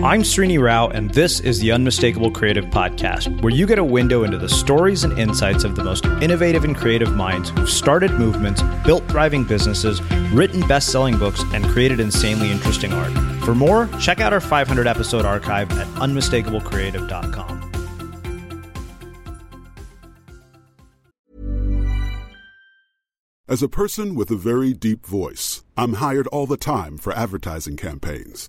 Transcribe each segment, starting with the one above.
I'm Srini Rao, and this is the Unmistakable Creative Podcast, where you get a window into the stories and insights of the most innovative and creative minds who've started movements, built thriving businesses, written best selling books, and created insanely interesting art. For more, check out our 500 episode archive at unmistakablecreative.com. As a person with a very deep voice, I'm hired all the time for advertising campaigns.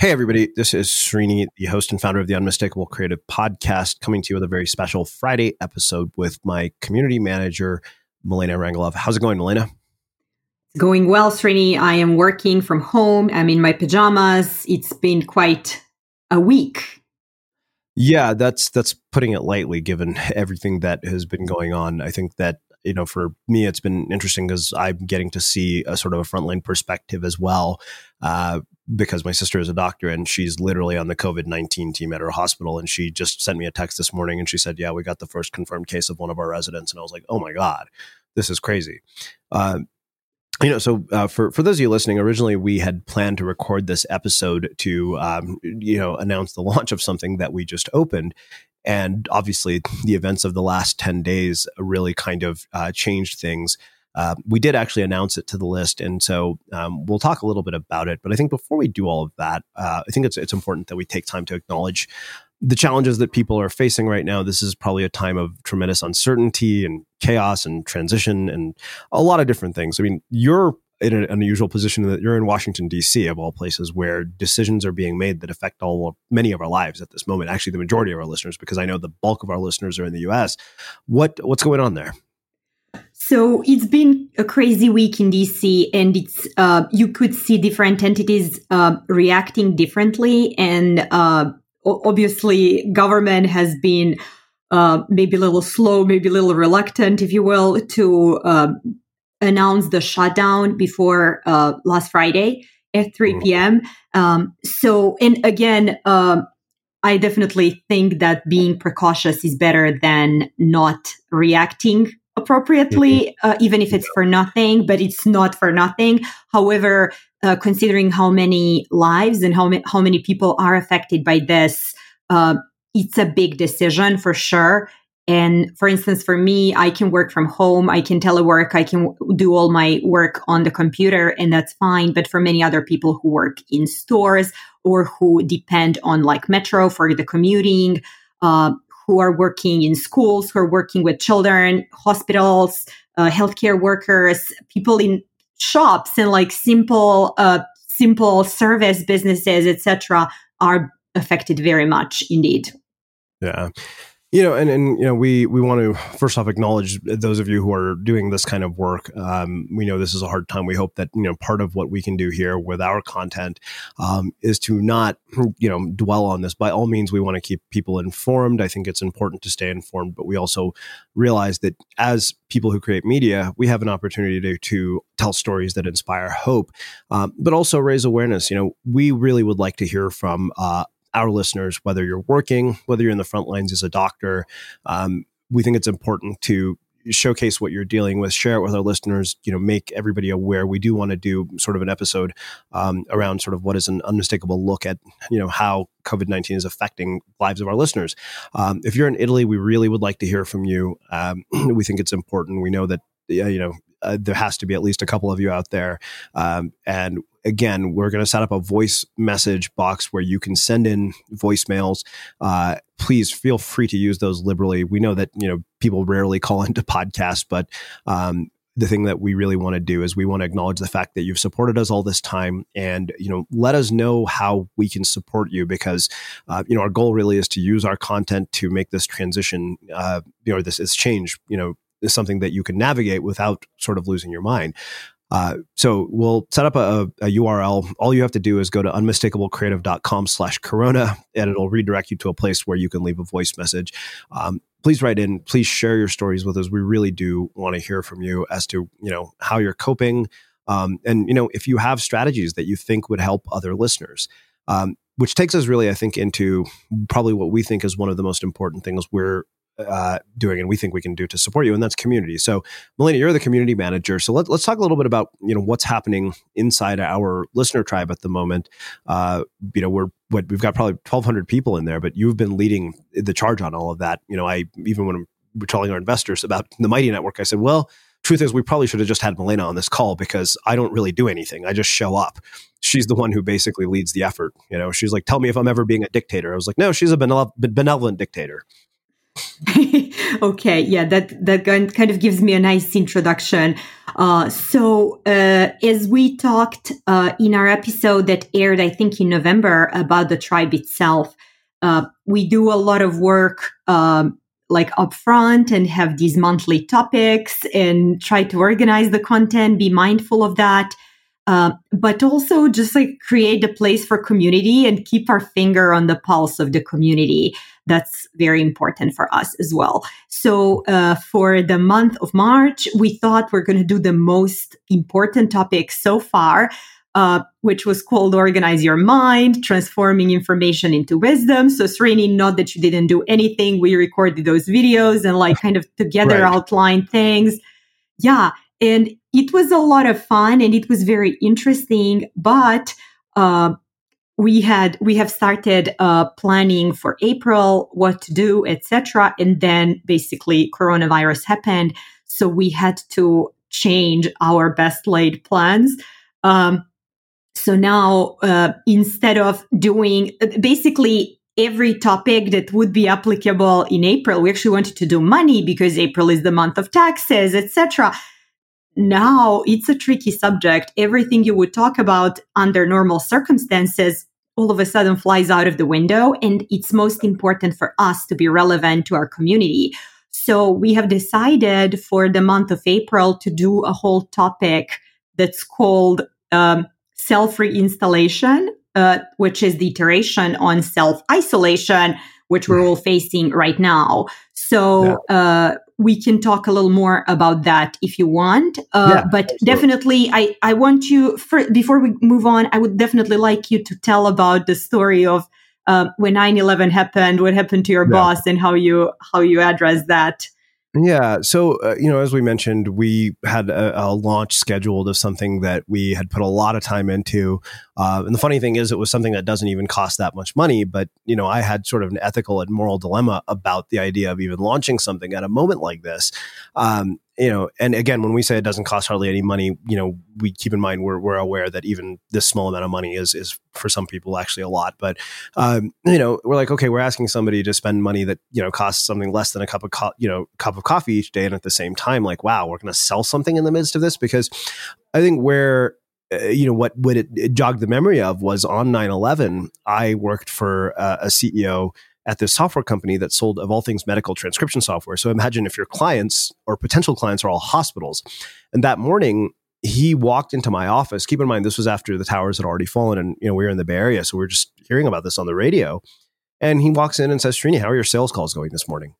Hey, everybody. This is Srini, the host and founder of the Unmistakable Creative Podcast, coming to you with a very special Friday episode with my community manager, Milena Rangelov. How's it going, Milena? Going well, Srini. I am working from home. I'm in my pajamas. It's been quite a week. Yeah, that's that's putting it lightly given everything that has been going on. I think that you know, for me, it's been interesting because I'm getting to see a sort of a frontline perspective as well. Uh, because my sister is a doctor and she's literally on the COVID 19 team at her hospital. And she just sent me a text this morning and she said, Yeah, we got the first confirmed case of one of our residents. And I was like, Oh my God, this is crazy. Uh, you know, so uh, for for those of you listening, originally we had planned to record this episode to, um, you know, announce the launch of something that we just opened, and obviously the events of the last ten days really kind of uh, changed things. Uh, we did actually announce it to the list, and so um, we'll talk a little bit about it. But I think before we do all of that, uh, I think it's it's important that we take time to acknowledge the challenges that people are facing right now. This is probably a time of tremendous uncertainty and chaos and transition and a lot of different things. I mean, you're in an unusual position that you're in Washington D.C. of all places, where decisions are being made that affect all many of our lives at this moment. Actually, the majority of our listeners, because I know the bulk of our listeners are in the U.S. What what's going on there? So it's been a crazy week in DC, and it's uh, you could see different entities uh, reacting differently, and uh, obviously, government has been uh, maybe a little slow, maybe a little reluctant, if you will, to uh, announce the shutdown before uh, last Friday at 3 mm-hmm. p.m. Um, so, and again, um, I definitely think that being precautious is better than not reacting appropriately, mm-hmm. uh, even if it's for nothing, but it's not for nothing. However, uh, considering how many lives and how, ma- how many people are affected by this, uh, it's a big decision for sure. And for instance, for me, I can work from home, I can telework, I can do all my work on the computer, and that's fine. But for many other people who work in stores or who depend on like Metro for the commuting, uh, who are working in schools, who are working with children, hospitals, uh, healthcare workers, people in shops and like simple, uh, simple service businesses, etc., are affected very much indeed. Yeah you know and, and you know we we want to first off acknowledge those of you who are doing this kind of work. Um, we know this is a hard time. We hope that you know part of what we can do here with our content um, is to not you know dwell on this. By all means we want to keep people informed. I think it's important to stay informed but we also realize that as people who create media we have an opportunity to, to tell stories that inspire hope um, but also raise awareness. You know we really would like to hear from uh, our listeners, whether you're working, whether you're in the front lines as a doctor, um, we think it's important to showcase what you're dealing with, share it with our listeners, you know, make everybody aware. We do want to do sort of an episode um, around sort of what is an unmistakable look at, you know, how COVID 19 is affecting lives of our listeners. Um, if you're in Italy, we really would like to hear from you. Um, we think it's important. We know that, you know, uh, there has to be at least a couple of you out there. Um, and again, we're going to set up a voice message box where you can send in voicemails. Uh, please feel free to use those liberally. We know that you know people rarely call into podcasts, but um, the thing that we really want to do is we want to acknowledge the fact that you've supported us all this time and you know let us know how we can support you because uh, you know our goal really is to use our content to make this transition uh, you know this this change you know is something that you can navigate without sort of losing your mind. Uh, so we'll set up a, a, URL. All you have to do is go to unmistakablecreative.com slash corona and it'll redirect you to a place where you can leave a voice message. Um, please write in, please share your stories with us. We really do want to hear from you as to, you know, how you're coping. Um, and, you know, if you have strategies that you think would help other listeners. Um, which takes us really, I think, into probably what we think is one of the most important things we're uh, doing and we think we can do to support you and that's community so Milena you're the community manager so let, us talk a little bit about you know what's happening inside our listener tribe at the moment uh, you know we're what we've got probably 1200 people in there but you've been leading the charge on all of that you know i even when we're telling our investors about the Mighty Network, I said, well, truth is, we probably should have just had Milena on this call because I don't really do anything. I just show up. She's the one who basically leads the effort. You know, she's like, tell me if I'm ever being a dictator. I was like, no, she's a benevolent dictator. okay, yeah, that that kind of gives me a nice introduction. Uh, so, uh, as we talked uh, in our episode that aired, I think in November about the tribe itself, uh, we do a lot of work um, like upfront and have these monthly topics and try to organize the content, be mindful of that. Uh, but also just like create a place for community and keep our finger on the pulse of the community. That's very important for us as well. So uh, for the month of March, we thought we're going to do the most important topic so far, uh, which was called Organize Your Mind, Transforming Information into Wisdom. So, Srini, not that you didn't do anything. We recorded those videos and like kind of together right. outline things. Yeah. And it was a lot of fun and it was very interesting, but, uh, we had we have started uh, planning for April, what to do, etc. And then basically coronavirus happened, so we had to change our best laid plans. Um, so now, uh, instead of doing basically every topic that would be applicable in April, we actually wanted to do money because April is the month of taxes, etc. Now it's a tricky subject. Everything you would talk about under normal circumstances all of a sudden flies out of the window. And it's most important for us to be relevant to our community. So we have decided for the month of April to do a whole topic that's called um, self reinstallation, uh, which is the iteration on self isolation, which we're all facing right now. So yeah. uh, we can talk a little more about that if you want. Uh, yeah, but absolutely. definitely, I, I want you, for, before we move on, I would definitely like you to tell about the story of uh, when 9-11 happened, what happened to your yeah. boss and how you, how you address that. Yeah. So, uh, you know, as we mentioned, we had a, a, launch scheduled of something that we had put a lot of time into. Uh, and the funny thing is, it was something that doesn't even cost that much money. But, you know, I had sort of an ethical and moral dilemma about the idea of even launching something at a moment like this. Um, you know, and again, when we say it doesn't cost hardly any money, you know, we keep in mind we're, we're aware that even this small amount of money is is for some people actually a lot. But um, you know, we're like, okay, we're asking somebody to spend money that you know costs something less than a cup of co- you know cup of coffee each day, and at the same time, like, wow, we're going to sell something in the midst of this because I think where uh, you know what what it, it, jogged the memory of was on 9-11 i worked for uh, a ceo at this software company that sold, of all things, medical transcription software. So imagine if your clients or potential clients are all hospitals. And that morning, he walked into my office. Keep in mind, this was after the towers had already fallen, and you know we were in the Bay Area, so we are just hearing about this on the radio. And he walks in and says, "Srini, how are your sales calls going this morning?"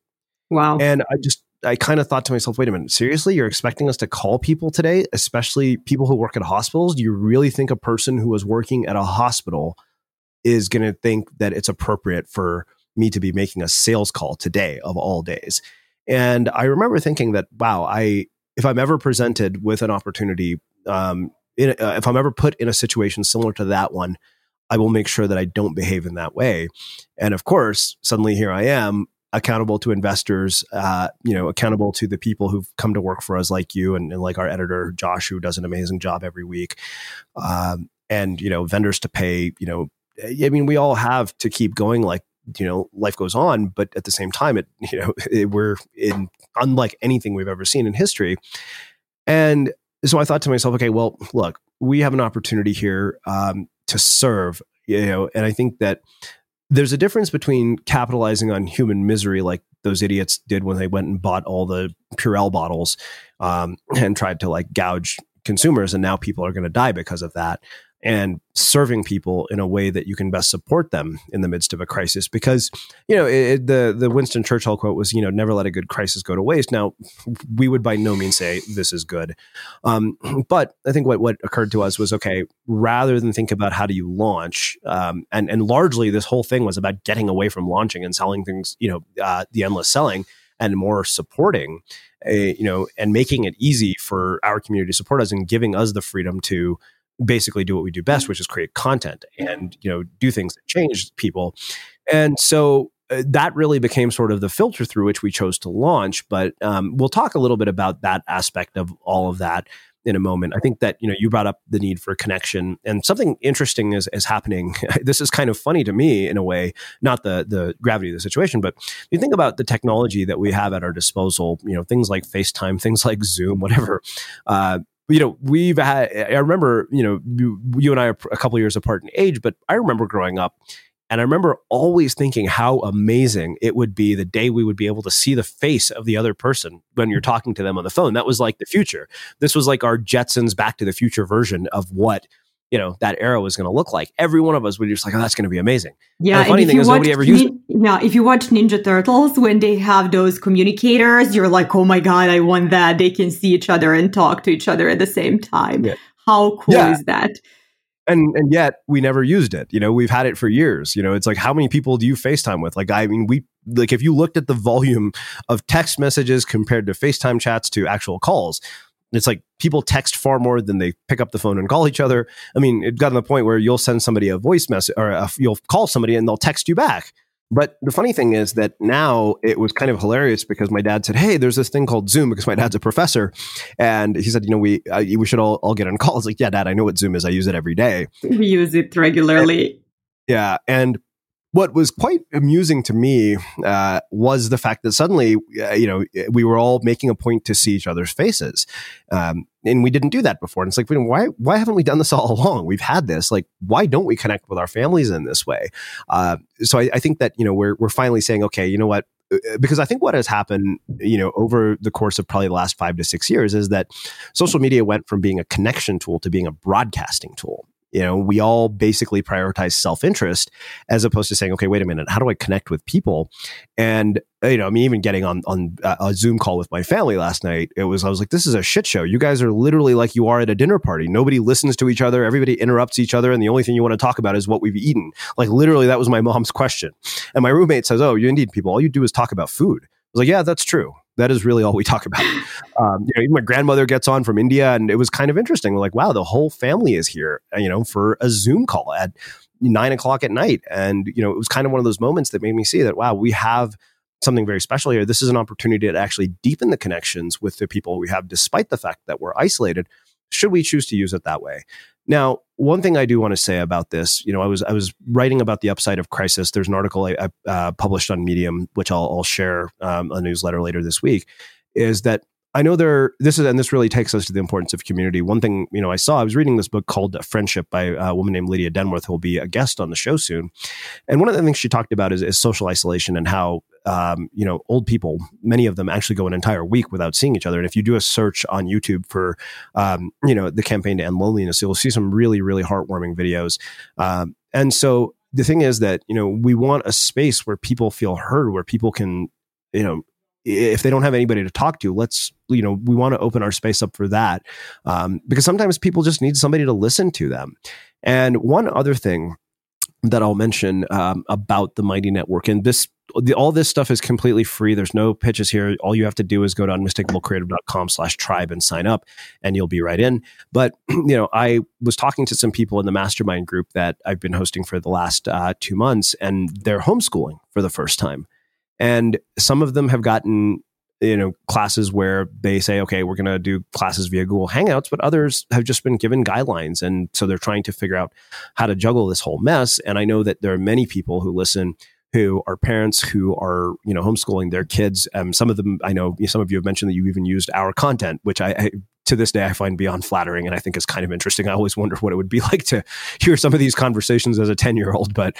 Wow. And I just I kind of thought to myself, wait a minute, seriously, you're expecting us to call people today, especially people who work at hospitals? Do you really think a person who is working at a hospital is going to think that it's appropriate for me to be making a sales call today of all days. And I remember thinking that, wow, I if I'm ever presented with an opportunity, um, in, uh, if I'm ever put in a situation similar to that one, I will make sure that I don't behave in that way. And of course, suddenly here I am, accountable to investors, uh, you know, accountable to the people who've come to work for us, like you and, and like our editor Josh, who does an amazing job every week, um, and you know, vendors to pay. You know, I mean, we all have to keep going like you know life goes on but at the same time it you know it, we're in unlike anything we've ever seen in history. And so i thought to myself okay well look we have an opportunity here um, to serve you know and i think that there's a difference between capitalizing on human misery like those idiots did when they went and bought all the purell bottles um, and tried to like gouge consumers and now people are going to die because of that and serving people in a way that you can best support them in the midst of a crisis. Because you know it, the the Winston Churchill quote was, you know, never let a good crisis go to waste. Now, we would by no means say this is good, um, but I think what what occurred to us was okay. Rather than think about how do you launch, um, and and largely this whole thing was about getting away from launching and selling things, you know, uh, the endless selling and more supporting. A, you know, and making it easy for our community to support us and giving us the freedom to basically do what we do best, which is create content and you know do things that change people. And so uh, that really became sort of the filter through which we chose to launch. But um, we'll talk a little bit about that aspect of all of that in a moment. I think that you know you brought up the need for connection, and something interesting is is happening. this is kind of funny to me in a way, not the the gravity of the situation, but you think about the technology that we have at our disposal. You know, things like FaceTime, things like Zoom, whatever. Uh, you know, we've had. I remember, you know, you, you and I are a couple years apart in age, but I remember growing up and I remember always thinking how amazing it would be the day we would be able to see the face of the other person when you're talking to them on the phone. That was like the future. This was like our Jetsons Back to the Future version of what you know that era was going to look like. Every one of us would be just like, "Oh, that's going to be amazing." Yeah. And the funny thing is, nobody ever used. Nin- yeah, if you watch Ninja Turtles when they have those communicators, you're like, "Oh my god, I want that!" They can see each other and talk to each other at the same time. Yeah. How cool yeah. is that? And and yet we never used it. You know we've had it for years. You know it's like how many people do you facetime with? Like i mean we like if you looked at the volume of text messages compared to facetime chats to actual calls it's like people text far more than they pick up the phone and call each other. I mean it got to the point where you'll send somebody a voice message or a, you'll call somebody and they'll text you back but the funny thing is that now it was kind of hilarious because my dad said, "Hey, there's this thing called Zoom." Because my dad's a professor, and he said, "You know, we uh, we should all, all get on calls." Like, yeah, Dad, I know what Zoom is. I use it every day. We use it regularly. And, yeah, and what was quite amusing to me uh, was the fact that suddenly, uh, you know, we were all making a point to see each other's faces, um, and we didn't do that before. And it's like, why why haven't we done this all along? We've had this. Like, why don't we connect with our families in this way? Uh, so I, I think that you know we're we're finally saying, okay, you know what? Uh, because I think what has happened, you know, over the course of probably the last five to six years is that social media went from being a connection tool to being a broadcasting tool. You know, we all basically prioritize self interest as opposed to saying, okay, wait a minute, how do I connect with people? And you know, I mean, even getting on on uh, a Zoom call with my family last night, it was I was like, this is a shit show. You guys are literally like you are at a dinner party. Nobody listens to each other. Everybody interrupts each other, and the only thing you want to talk about is what we've eaten. Like literally, that was my mom's question. And my roommate says, "Oh, you Indian people, all you do is talk about food." I was like, yeah, that's true. That is really all we talk about. Um, you know, even my grandmother gets on from India, and it was kind of interesting. We're like, wow, the whole family is here, uh, you know, for a Zoom call at nine o'clock at night, and you know, it was kind of one of those moments that made me see that wow, we have something very special here. This is an opportunity to actually deepen the connections with the people we have, despite the fact that we're isolated. Should we choose to use it that way? Now, one thing I do want to say about this, you know, I was I was writing about the upside of crisis. There's an article I, I uh, published on Medium, which I'll, I'll share um, a newsletter later this week. Is that I know there. This is and this really takes us to the importance of community. One thing you know, I saw I was reading this book called Friendship by a woman named Lydia Denworth, who will be a guest on the show soon. And one of the things she talked about is, is social isolation and how um, you know old people, many of them actually go an entire week without seeing each other. And if you do a search on YouTube for um, you know the campaign to end loneliness, you'll see some really really heartwarming videos. Um, and so the thing is that you know we want a space where people feel heard, where people can you know if they don't have anybody to talk to, let's, you know, we want to open our space up for that. Um, because sometimes people just need somebody to listen to them. And one other thing that I'll mention um, about the Mighty Network, and this, the, all this stuff is completely free. There's no pitches here. All you have to do is go to unmistakablecreative.com slash tribe and sign up, and you'll be right in. But, you know, I was talking to some people in the mastermind group that I've been hosting for the last uh, two months, and they're homeschooling for the first time. And some of them have gotten you know classes where they say okay we're going to do classes via google hangouts but others have just been given guidelines and so they're trying to figure out how to juggle this whole mess and i know that there are many people who listen who are parents who are you know homeschooling their kids um, some of them i know some of you have mentioned that you've even used our content which I, I to this day I find beyond flattering and I think is kind of interesting. I always wonder what it would be like to hear some of these conversations as a 10 year old. But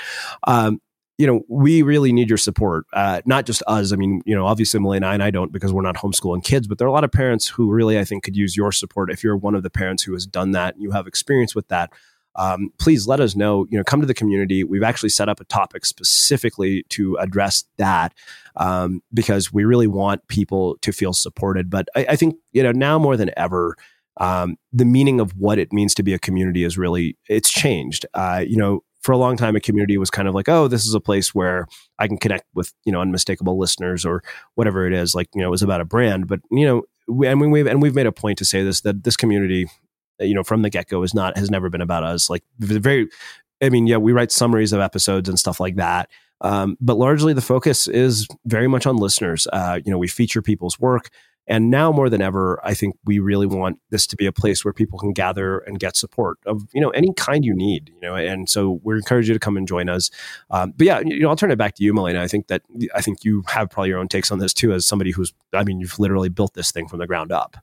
um, you know, we really need your support. Uh, not just us. I mean, you know, obviously Milena and I don't because we're not homeschooling kids, but there are a lot of parents who really, I think, could use your support. If you're one of the parents who has done that and you have experience with that, um, please let us know. You know, come to the community. We've actually set up a topic specifically to address that um, because we really want people to feel supported. But I, I think you know now more than ever. Um, the meaning of what it means to be a community is really it's changed. Uh, you know, for a long time a community was kind of like oh this is a place where i can connect with you know unmistakable listeners or whatever it is like you know it was about a brand but you know we, mean we've and we've made a point to say this that this community you know from the get-go is not has never been about us like very i mean yeah we write summaries of episodes and stuff like that Um, but largely, the focus is very much on listeners. Uh, you know, we feature people's work. And now more than ever, I think we really want this to be a place where people can gather and get support of you know any kind you need. You know, and so we encourage you to come and join us. Um, but yeah, you know, I'll turn it back to you, Milena. I think that I think you have probably your own takes on this too, as somebody who's I mean, you've literally built this thing from the ground up.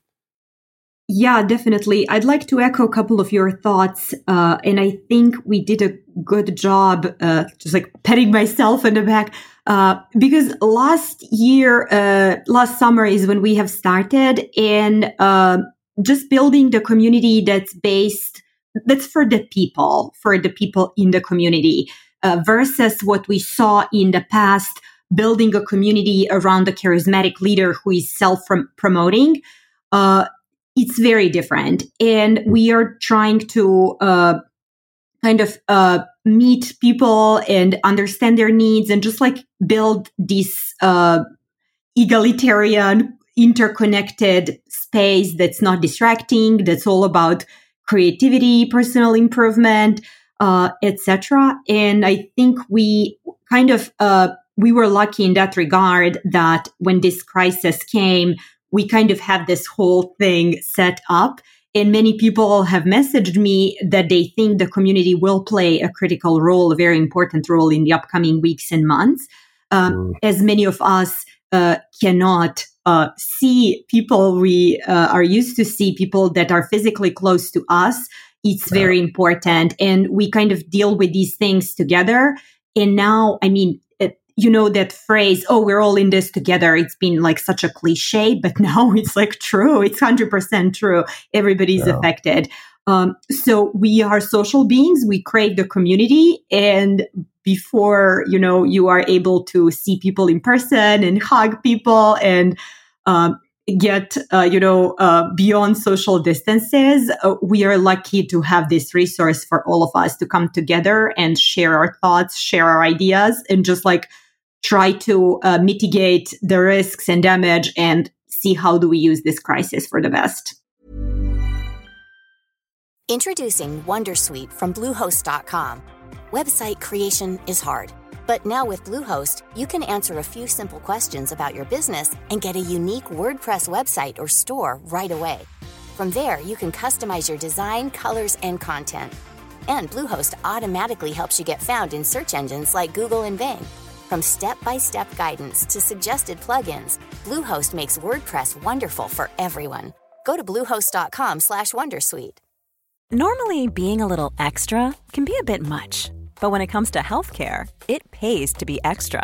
Yeah, definitely. I'd like to echo a couple of your thoughts. Uh, and I think we did a good job, uh, just like patting myself in the back. Uh, because last year, uh, last summer is when we have started and, uh, just building the community that's based, that's for the people, for the people in the community, uh, versus what we saw in the past, building a community around a charismatic leader who is self promoting. Uh, it's very different. And we are trying to uh, kind of uh, meet people and understand their needs and just like build this uh, egalitarian, interconnected space that's not distracting, that's all about creativity, personal improvement, uh, etc. And I think we kind of uh, we were lucky in that regard that when this crisis came, we kind of have this whole thing set up. And many people have messaged me that they think the community will play a critical role, a very important role in the upcoming weeks and months. Um, mm. As many of us uh, cannot uh, see people we uh, are used to see, people that are physically close to us, it's yeah. very important. And we kind of deal with these things together. And now, I mean, you know that phrase oh we're all in this together it's been like such a cliche but now it's like true. It's 100% true. Everybody's yeah. affected. Um, so we are social beings. We crave the community. And before you know you are able to see people in person and hug people and um, get uh, you know uh, beyond social distances uh, we are lucky to have this resource for all of us to come together and share our thoughts share our ideas and just like try to uh, mitigate the risks and damage and see how do we use this crisis for the best. Introducing Wondersuite from Bluehost.com. Website creation is hard, but now with Bluehost, you can answer a few simple questions about your business and get a unique WordPress website or store right away. From there, you can customize your design, colors, and content. And Bluehost automatically helps you get found in search engines like Google and Bing. From step-by-step guidance to suggested plugins, Bluehost makes WordPress wonderful for everyone. Go to bluehost.com/wondersuite. Normally, being a little extra can be a bit much, but when it comes to healthcare, it pays to be extra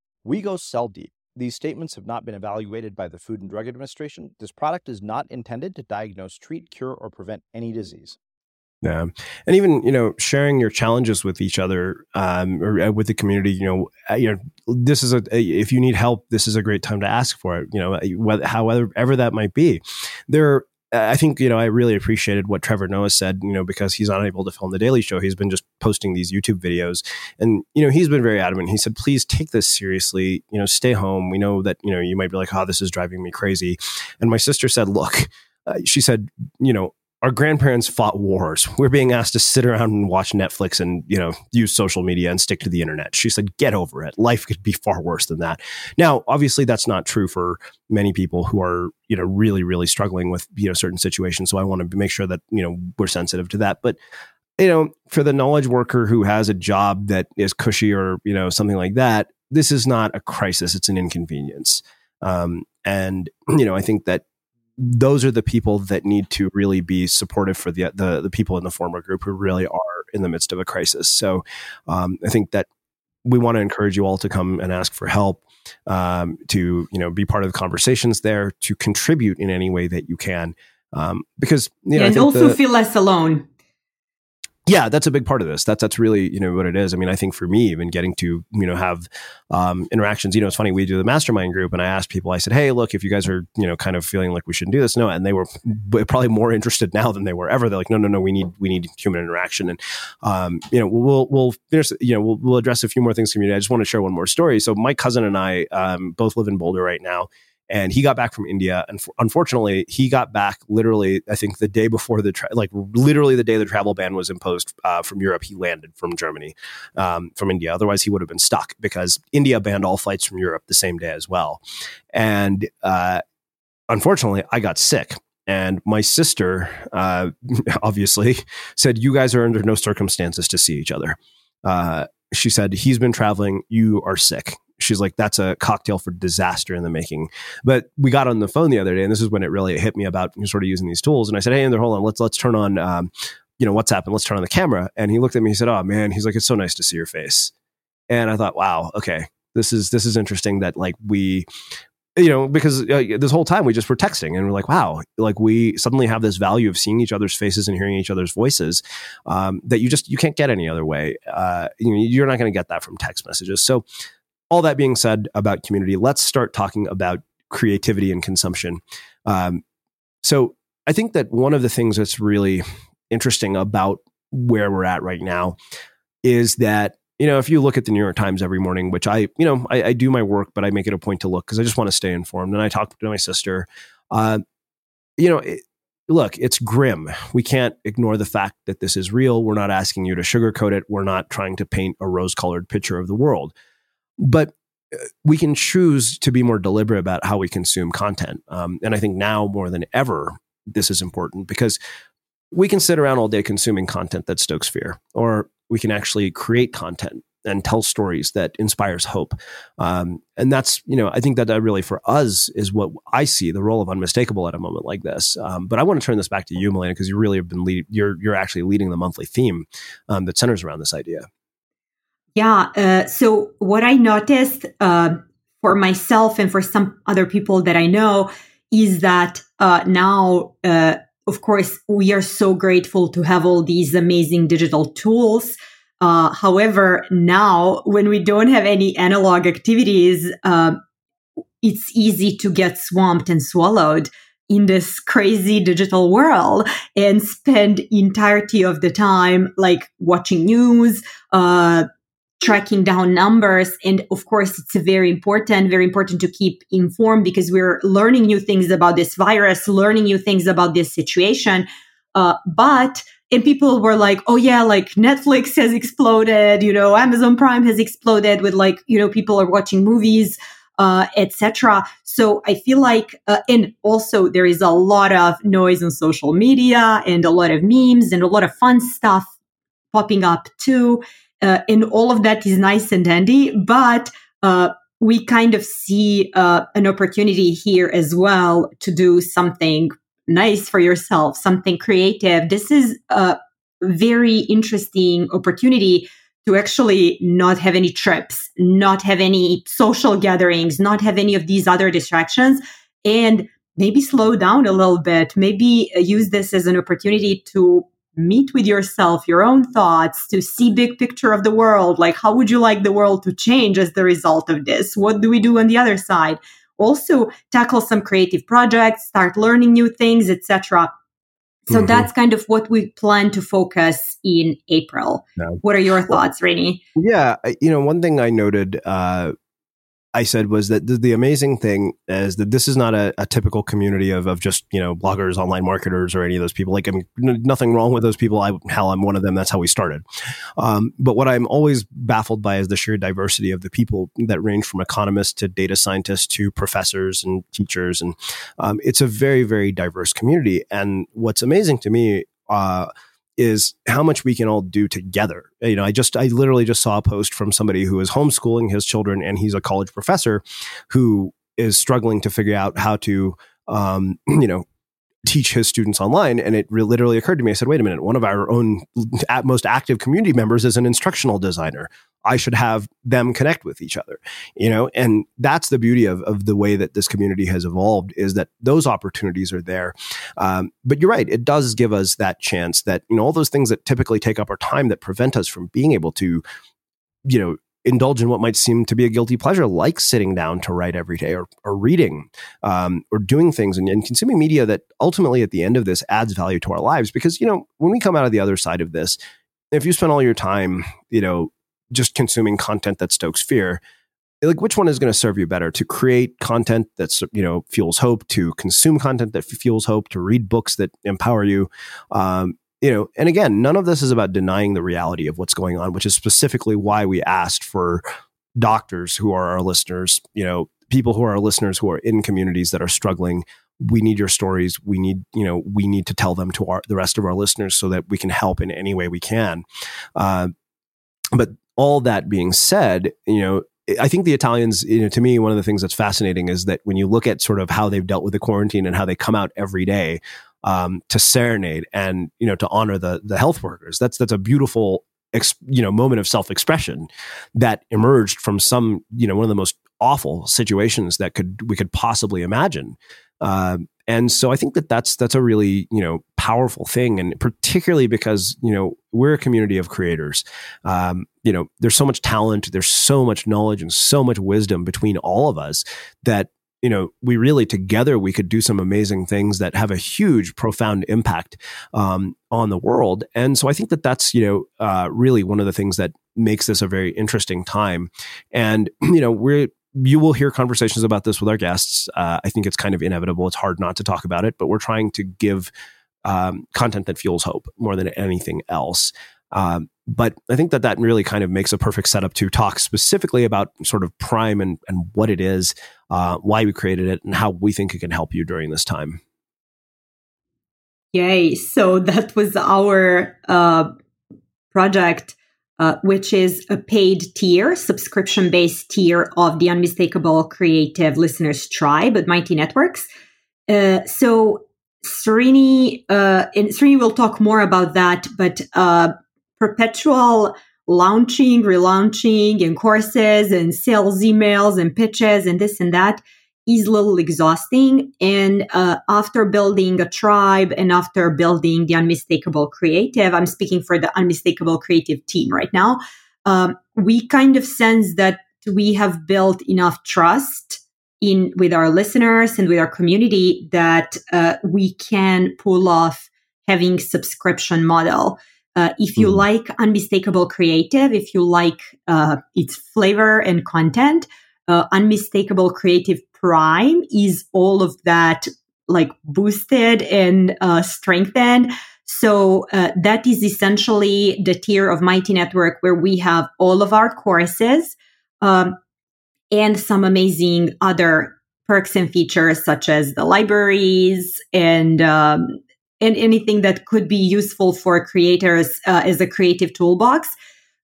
We go cell deep. These statements have not been evaluated by the Food and Drug Administration. This product is not intended to diagnose, treat, cure, or prevent any disease. Yeah, and even you know sharing your challenges with each other um, or uh, with the community. You know, uh, you know this is a, if you need help, this is a great time to ask for it. You know, whether, however that might be. There, I think you know I really appreciated what Trevor Noah said. You know, because he's unable to film the Daily Show, he's been just posting these YouTube videos, and you know he's been very adamant. He said, "Please take this seriously. You know, stay home. We know that you know you might be like, oh, this is driving me crazy." And my sister said, "Look." Uh, she said, you know, our grandparents fought wars. We're being asked to sit around and watch Netflix and, you know, use social media and stick to the internet. She said, get over it. Life could be far worse than that. Now, obviously that's not true for many people who are, you know, really, really struggling with, you know, certain situations. So I want to make sure that, you know, we're sensitive to that. But, you know, for the knowledge worker who has a job that is cushy or, you know, something like that, this is not a crisis. It's an inconvenience. Um, and, you know, I think that those are the people that need to really be supportive for the, the, the people in the former group who really are in the midst of a crisis. So um, I think that we want to encourage you all to come and ask for help, um, to you know be part of the conversations there, to contribute in any way that you can, um, because you know, and also the, feel less alone yeah, that's a big part of this. That's that's really you know what it is. I mean, I think for me, even getting to you know have um, interactions. You know, it's funny. We do the mastermind group, and I asked people. I said, "Hey, look, if you guys are you know kind of feeling like we shouldn't do this, no," and they were probably more interested now than they were ever. They're like, "No, no, no, we need we need human interaction." And um, you know, we'll we'll. You know, we'll we'll address a few more things. Community. I just want to share one more story. So my cousin and I um, both live in Boulder right now and he got back from India. And unfortunately, he got back literally, I think, the day before the tra- like literally the day the travel ban was imposed uh, from Europe. He landed from Germany, um, from India. Otherwise, he would have been stuck because India banned all flights from Europe the same day as well. And uh, unfortunately, I got sick. And my sister, uh, obviously, said, "You guys are under no circumstances to see each other." Uh, she said, "He's been traveling. You are sick." She's like, that's a cocktail for disaster in the making. But we got on the phone the other day, and this is when it really hit me about sort of using these tools. And I said, hey, Andrew, hold on, let's let's turn on, um, you know, WhatsApp and let's turn on the camera. And he looked at me, he said, oh man, he's like, it's so nice to see your face. And I thought, wow, okay, this is this is interesting that like we you know because uh, this whole time we just were texting and we're like wow like we suddenly have this value of seeing each other's faces and hearing each other's voices um, that you just you can't get any other way uh, you know, you're not going to get that from text messages so all that being said about community, let's start talking about creativity and consumption. Um, so I think that one of the things that's really interesting about where we're at right now is that you know if you look at the New York Times every morning, which I you know I, I do my work, but I make it a point to look because I just want to stay informed. And I talk to my sister. Uh, you know, it, look, it's grim. We can't ignore the fact that this is real. We're not asking you to sugarcoat it. We're not trying to paint a rose colored picture of the world. But uh, we can choose to be more deliberate about how we consume content. Um, and I think now more than ever, this is important because we can sit around all day consuming content that stokes fear, or we can actually create content and tell stories that inspires hope. Um, and that's, you know, I think that, that really for us is what I see the role of unmistakable at a moment like this. Um, but I want to turn this back to you, Milena, because you really have been lead, you're you're actually leading the monthly theme um, that centers around this idea. Yeah. Uh, so what I noticed uh, for myself and for some other people that I know is that uh, now, uh, of course, we are so grateful to have all these amazing digital tools. Uh, however, now when we don't have any analog activities, uh, it's easy to get swamped and swallowed in this crazy digital world and spend entirety of the time like watching news, uh, tracking down numbers. And of course, it's very important, very important to keep informed because we're learning new things about this virus, learning new things about this situation. Uh, but and people were like, oh yeah, like Netflix has exploded, you know, Amazon Prime has exploded with like, you know, people are watching movies, uh, etc. So I feel like, uh, and also there is a lot of noise on social media and a lot of memes and a lot of fun stuff popping up too. Uh, and all of that is nice and dandy, but uh, we kind of see uh, an opportunity here as well to do something nice for yourself, something creative. This is a very interesting opportunity to actually not have any trips, not have any social gatherings, not have any of these other distractions, and maybe slow down a little bit, maybe use this as an opportunity to meet with yourself, your own thoughts, to see big picture of the world. Like, how would you like the world to change as the result of this? What do we do on the other side? Also, tackle some creative projects, start learning new things, etc. So mm-hmm. that's kind of what we plan to focus in April. What are your thoughts, Srini? Yeah, you know, one thing I noted uh, I said was that the, the, amazing thing is that this is not a, a, typical community of, of just, you know, bloggers, online marketers, or any of those people. Like, I mean, nothing wrong with those people. I, hell, I'm one of them. That's how we started. Um, but what I'm always baffled by is the sheer diversity of the people that range from economists to data scientists to professors and teachers. And um, it's a very, very diverse community. And what's amazing to me, uh, is how much we can all do together. You know, I just, I literally just saw a post from somebody who is homeschooling his children and he's a college professor who is struggling to figure out how to, um, you know, teach his students online. And it re- literally occurred to me, I said, wait a minute, one of our own most active community members is an instructional designer. I should have them connect with each other, you know, and that's the beauty of, of the way that this community has evolved is that those opportunities are there. Um, but you're right. It does give us that chance that, you know, all those things that typically take up our time that prevent us from being able to, you know, indulge in what might seem to be a guilty pleasure, like sitting down to write every day or, or reading um, or doing things and, and, consuming media that ultimately at the end of this adds value to our lives. Because, you know, when we come out of the other side of this, if you spend all your time, you know, just consuming content that stokes fear like which one is going to serve you better to create content that's you know fuels hope to consume content that fuels hope to read books that empower you um, you know and again none of this is about denying the reality of what's going on which is specifically why we asked for doctors who are our listeners you know people who are our listeners who are in communities that are struggling. We need your stories. We need you know we need to tell them to our the rest of our listeners so that we can help in any way we can. Uh, but all that being said, you know, I think the Italians, you know, to me, one of the things that's fascinating is that when you look at sort of how they've dealt with the quarantine and how they come out every day um, to serenade and you know to honor the the health workers, that's that's a beautiful ex, you know moment of self expression that emerged from some you know one of the most awful situations that could we could possibly imagine. Uh, and so I think that that's that's a really you know powerful thing, and particularly because you know we're a community of creators. Um, you know, there's so much talent, there's so much knowledge, and so much wisdom between all of us that you know we really together we could do some amazing things that have a huge profound impact um, on the world and so i think that that's you know uh, really one of the things that makes this a very interesting time and you know we're you will hear conversations about this with our guests. Uh, I think it's kind of inevitable. It's hard not to talk about it, but we're trying to give um, content that fuels hope more than anything else. Um, but I think that that really kind of makes a perfect setup to talk specifically about sort of Prime and, and what it is, uh, why we created it, and how we think it can help you during this time. Yay. So that was our uh, project uh, which is a paid tier, subscription based tier of the Unmistakable Creative Listeners Tribe at Mighty Networks. Uh, so Srini, uh, and Srini will talk more about that, but uh, perpetual launching, relaunching, and courses and sales emails and pitches and this and that is a little exhausting. And uh, after building a tribe and after building the unmistakable creative, I'm speaking for the unmistakable creative team right now. Um, we kind of sense that we have built enough trust in with our listeners and with our community that uh, we can pull off having subscription model. Uh, if you mm. like unmistakable creative, if you like uh, its flavor and content, uh, unmistakable creative prime is all of that like boosted and uh, strengthened. So uh, that is essentially the tier of Mighty Network where we have all of our courses um, and some amazing other perks and features such as the libraries and um, and anything that could be useful for creators uh, as a creative toolbox.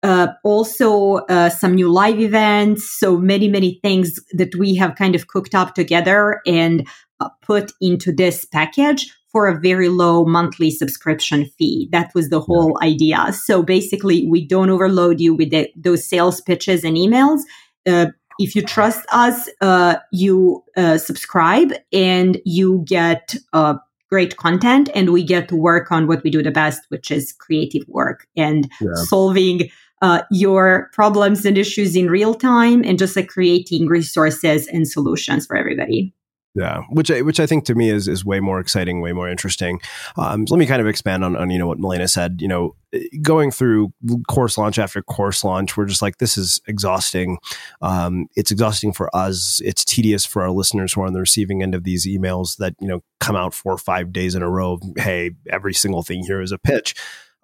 Uh, also, uh, some new live events. So many, many things that we have kind of cooked up together and uh, put into this package for a very low monthly subscription fee. That was the whole idea. So basically, we don't overload you with the, those sales pitches and emails. Uh, if you trust us, uh, you uh, subscribe and you get uh, great content, and we get to work on what we do the best, which is creative work and yeah. solving uh, your problems and issues in real time, and just like creating resources and solutions for everybody. Yeah, which I, which I think to me is is way more exciting, way more interesting. Um, so let me kind of expand on, on you know what Milena said. You know, going through course launch after course launch, we're just like this is exhausting. Um, it's exhausting for us. It's tedious for our listeners who are on the receiving end of these emails that you know come out four or five days in a row. Hey, every single thing here is a pitch.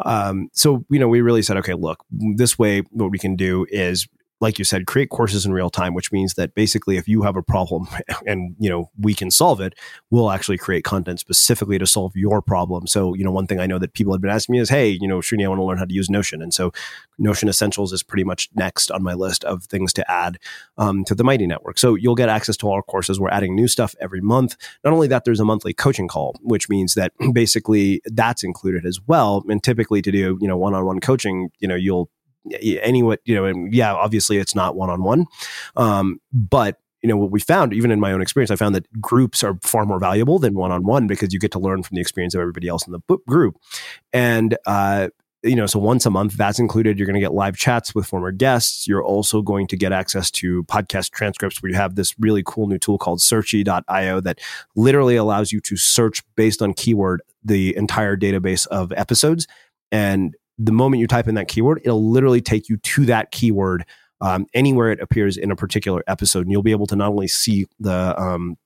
Um, so you know, we really said, okay, look, this way, what we can do is like you said, create courses in real time, which means that basically if you have a problem and, you know, we can solve it, we'll actually create content specifically to solve your problem. So, you know, one thing I know that people have been asking me is, hey, you know, Srini, I want to learn how to use Notion. And so Notion Essentials is pretty much next on my list of things to add um, to the Mighty Network. So you'll get access to all our courses. We're adding new stuff every month. Not only that, there's a monthly coaching call, which means that basically that's included as well. And typically to do, you know, one-on-one coaching, you know, you'll any what you know and yeah obviously it's not one-on-one. Um, but you know what we found even in my own experience i found that groups are far more valuable than one-on-one because you get to learn from the experience of everybody else in the group. And uh, you know so once a month that's included. You're going to get live chats with former guests. You're also going to get access to podcast transcripts where you have this really cool new tool called searchie.io that literally allows you to search based on keyword the entire database of episodes. And the moment you type in that keyword, it'll literally take you to that keyword um, anywhere it appears in a particular episode, and you'll be able to not only see the um,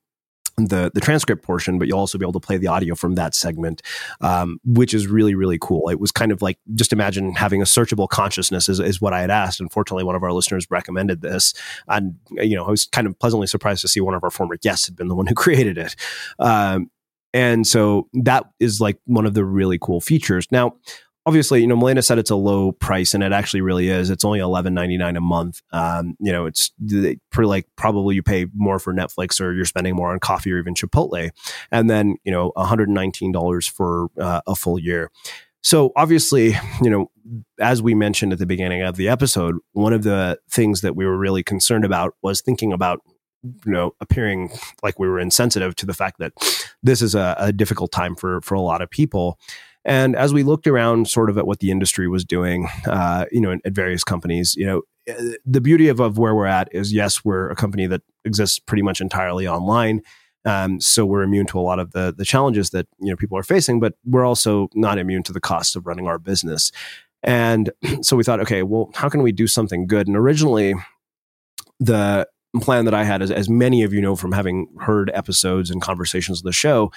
the the transcript portion, but you'll also be able to play the audio from that segment, um, which is really really cool. It was kind of like just imagine having a searchable consciousness is, is what I had asked. Unfortunately, one of our listeners recommended this, and you know I was kind of pleasantly surprised to see one of our former guests had been the one who created it. Um, and so that is like one of the really cool features. Now, obviously, you know, Milena said it's a low price, and it actually really is. It's only eleven ninety nine a month. Um, you know, it's pretty like probably you pay more for Netflix, or you're spending more on coffee, or even Chipotle, and then you know, one hundred nineteen dollars for uh, a full year. So obviously, you know, as we mentioned at the beginning of the episode, one of the things that we were really concerned about was thinking about you know appearing like we were insensitive to the fact that this is a, a difficult time for for a lot of people and as we looked around sort of at what the industry was doing, uh, you know, at various companies, you know, the beauty of, of where we're at is yes, we're a company that exists pretty much entirely online. Um, so we're immune to a lot of the the challenges that you know people are facing, but we're also not immune to the cost of running our business. And so we thought, okay, well, how can we do something good? And originally, the plan that I had, as, as many of you know from having heard episodes and conversations of the show,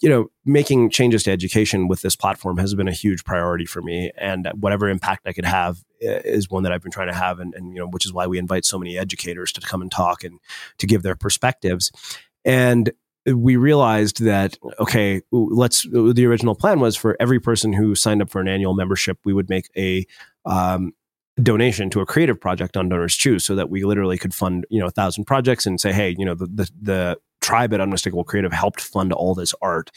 you know, making changes to education with this platform has been a huge priority for me. And whatever impact I could have eh, is one that I've been trying to have. And, and you know, which is why we invite so many educators to come and talk and to give their perspectives. And we realized that okay let's the original plan was for every person who signed up for an annual membership we would make a um, donation to a creative project on Donors Choose so that we literally could fund, you know, a thousand projects and say, hey, you know, the, the, the tribe at Unmistakable Creative helped fund all this art.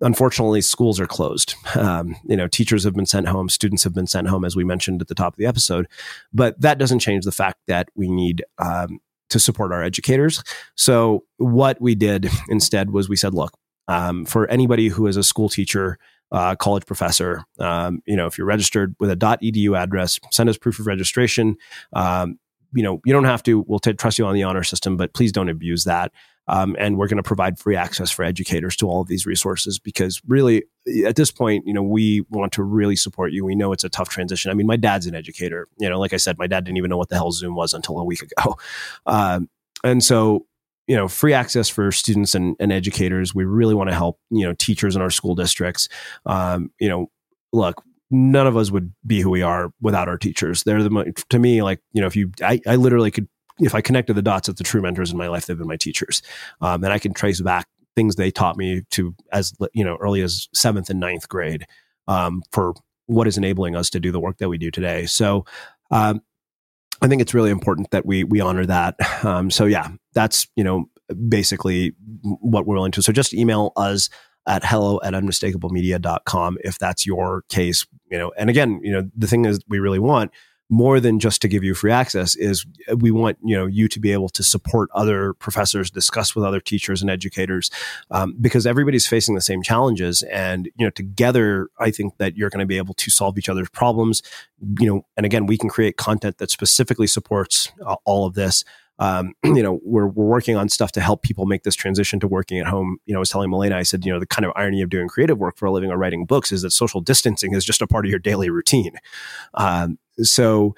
Unfortunately, schools are closed. Um, you know, teachers have been sent home, students have been sent home, as we mentioned at the top of the episode. But that doesn't change the fact that we need um, to support our educators. So, what we did instead was we said, look, um, for anybody who is a school teacher uh, college professor. Um, you know, if you're registered with a .edu address, send us proof of registration. Um, you know, you don't have to. We'll t- trust you on the honor system, but please don't abuse that. Um, and we're going to provide free access for educators to all of these resources because really at this point you know we want to really support you we know it's a tough transition i mean my dad's an educator you know like i said my dad didn't even know what the hell zoom was until a week ago um, and so you know free access for students and, and educators. We really want to help you know teachers in our school districts. Um, you know look none of us would be who we are without our teachers. They're the to me like you know if you i, I literally could if i connected the dots at the true mentors in my life they've been my teachers. Um, and i can trace back things they taught me to as you know early as seventh and ninth grade um, for what is enabling us to do the work that we do today. So um, I think it's really important that we we honor that. Um, so yeah, that's you know basically what we're willing to. So just email us at hello at unmistakablemedia.com if that's your case. You know, and again, you know, the thing is we really want more than just to give you free access is we want you know you to be able to support other professors discuss with other teachers and educators um, because everybody's facing the same challenges and you know together i think that you're going to be able to solve each other's problems you know and again we can create content that specifically supports uh, all of this um, you know, we're, we're working on stuff to help people make this transition to working at home. You know, I was telling Milena, I said, you know, the kind of irony of doing creative work for a living or writing books is that social distancing is just a part of your daily routine. Um, so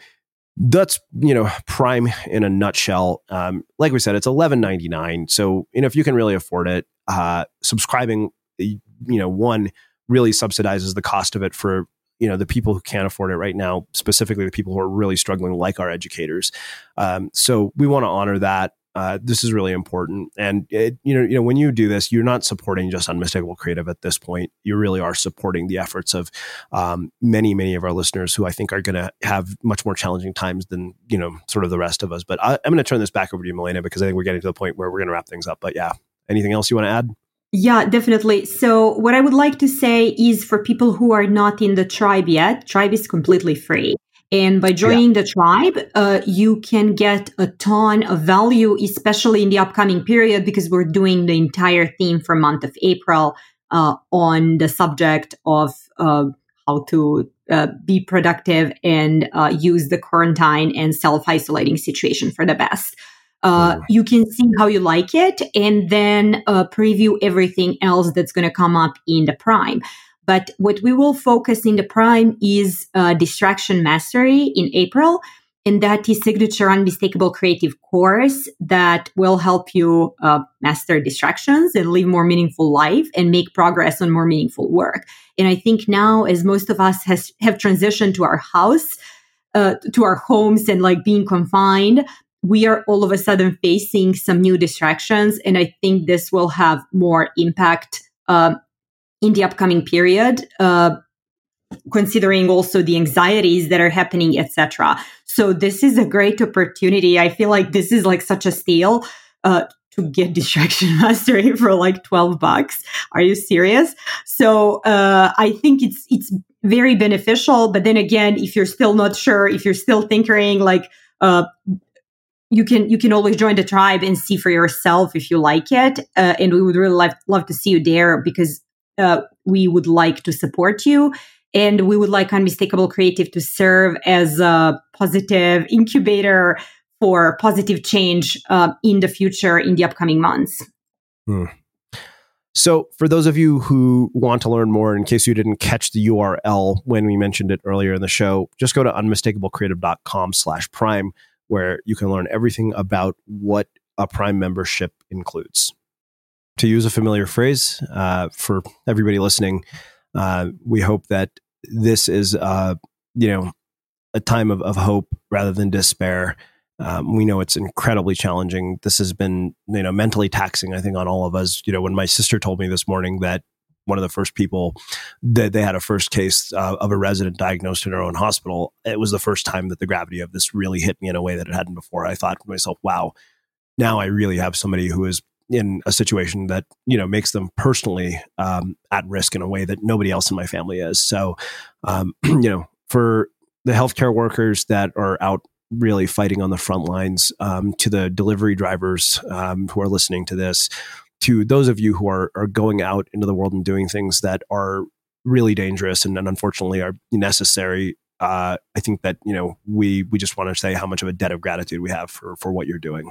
that's you know prime in a nutshell. Um, like we said it's 11.99 so you know if you can really afford it uh, subscribing you know one really subsidizes the cost of it for you know the people who can't afford it right now specifically the people who are really struggling like our educators. Um, so we want to honor that uh, this is really important. And it, you know, you know, when you do this, you're not supporting just unmistakable creative at this point. You really are supporting the efforts of um, many, many of our listeners who I think are going to have much more challenging times than you know, sort of the rest of us. But I, am going to turn this back over to you, because I think we're getting to the point where we're going to wrap things up. But yeah, anything else you want to add? Yeah, definitely. So, what I would like to say is for people who are not in the tribe yet, tribe is completely free. And by joining yeah. the tribe, uh, you can get a ton of value, especially in the upcoming period, because we're doing the entire theme for month of April uh, on the subject of uh, how to uh, be productive and uh, use the quarantine and self isolating situation for the best. Uh, you can see how you like it and then preview everything else that's going to come up in the prime. But what we will focus in the prime is uh, distraction mastery in April. And that is signature unmistakable creative course that will help you uh, master distractions and live more meaningful life and make progress on more meaningful work. And I think now, as most of us has have transitioned to our house, uh, to our homes and like being confined, we are all of a sudden facing some new distractions. And I think this will have more impact uh, in the upcoming period, uh, considering also the anxieties that are happening, etc. So this is a great opportunity. I feel like this is like such a steal uh, to get distraction mastery for like 12 bucks. Are you serious? So uh, I think it's it's very beneficial. But then again, if you're still not sure, if you're still thinking like uh, you can you can always join the tribe and see for yourself if you like it uh, and we would really love, love to see you there because uh, we would like to support you. And we would like Unmistakable Creative to serve as a positive incubator for positive change uh, in the future in the upcoming months. Hmm. So, for those of you who want to learn more, in case you didn't catch the URL when we mentioned it earlier in the show, just go to unmistakablecreative.com slash prime, where you can learn everything about what a prime membership includes to use a familiar phrase uh, for everybody listening, uh, we hope that this is, uh, you know, a time of, of hope rather than despair. Um, we know it's incredibly challenging. This has been, you know, mentally taxing. I think on all of us. You know, when my sister told me this morning that one of the first people that they had a first case uh, of a resident diagnosed in her own hospital, it was the first time that the gravity of this really hit me in a way that it hadn't before. I thought to myself, "Wow, now I really have somebody who is in a situation that you know makes them personally um, at risk in a way that nobody else in my family is. So, um, you know, for the healthcare workers that are out really fighting on the front lines, um, to the delivery drivers um, who are listening to this, to those of you who are are going out into the world and doing things that are really dangerous and, and unfortunately are necessary. Uh, I think that you know we we just want to say how much of a debt of gratitude we have for for what you're doing.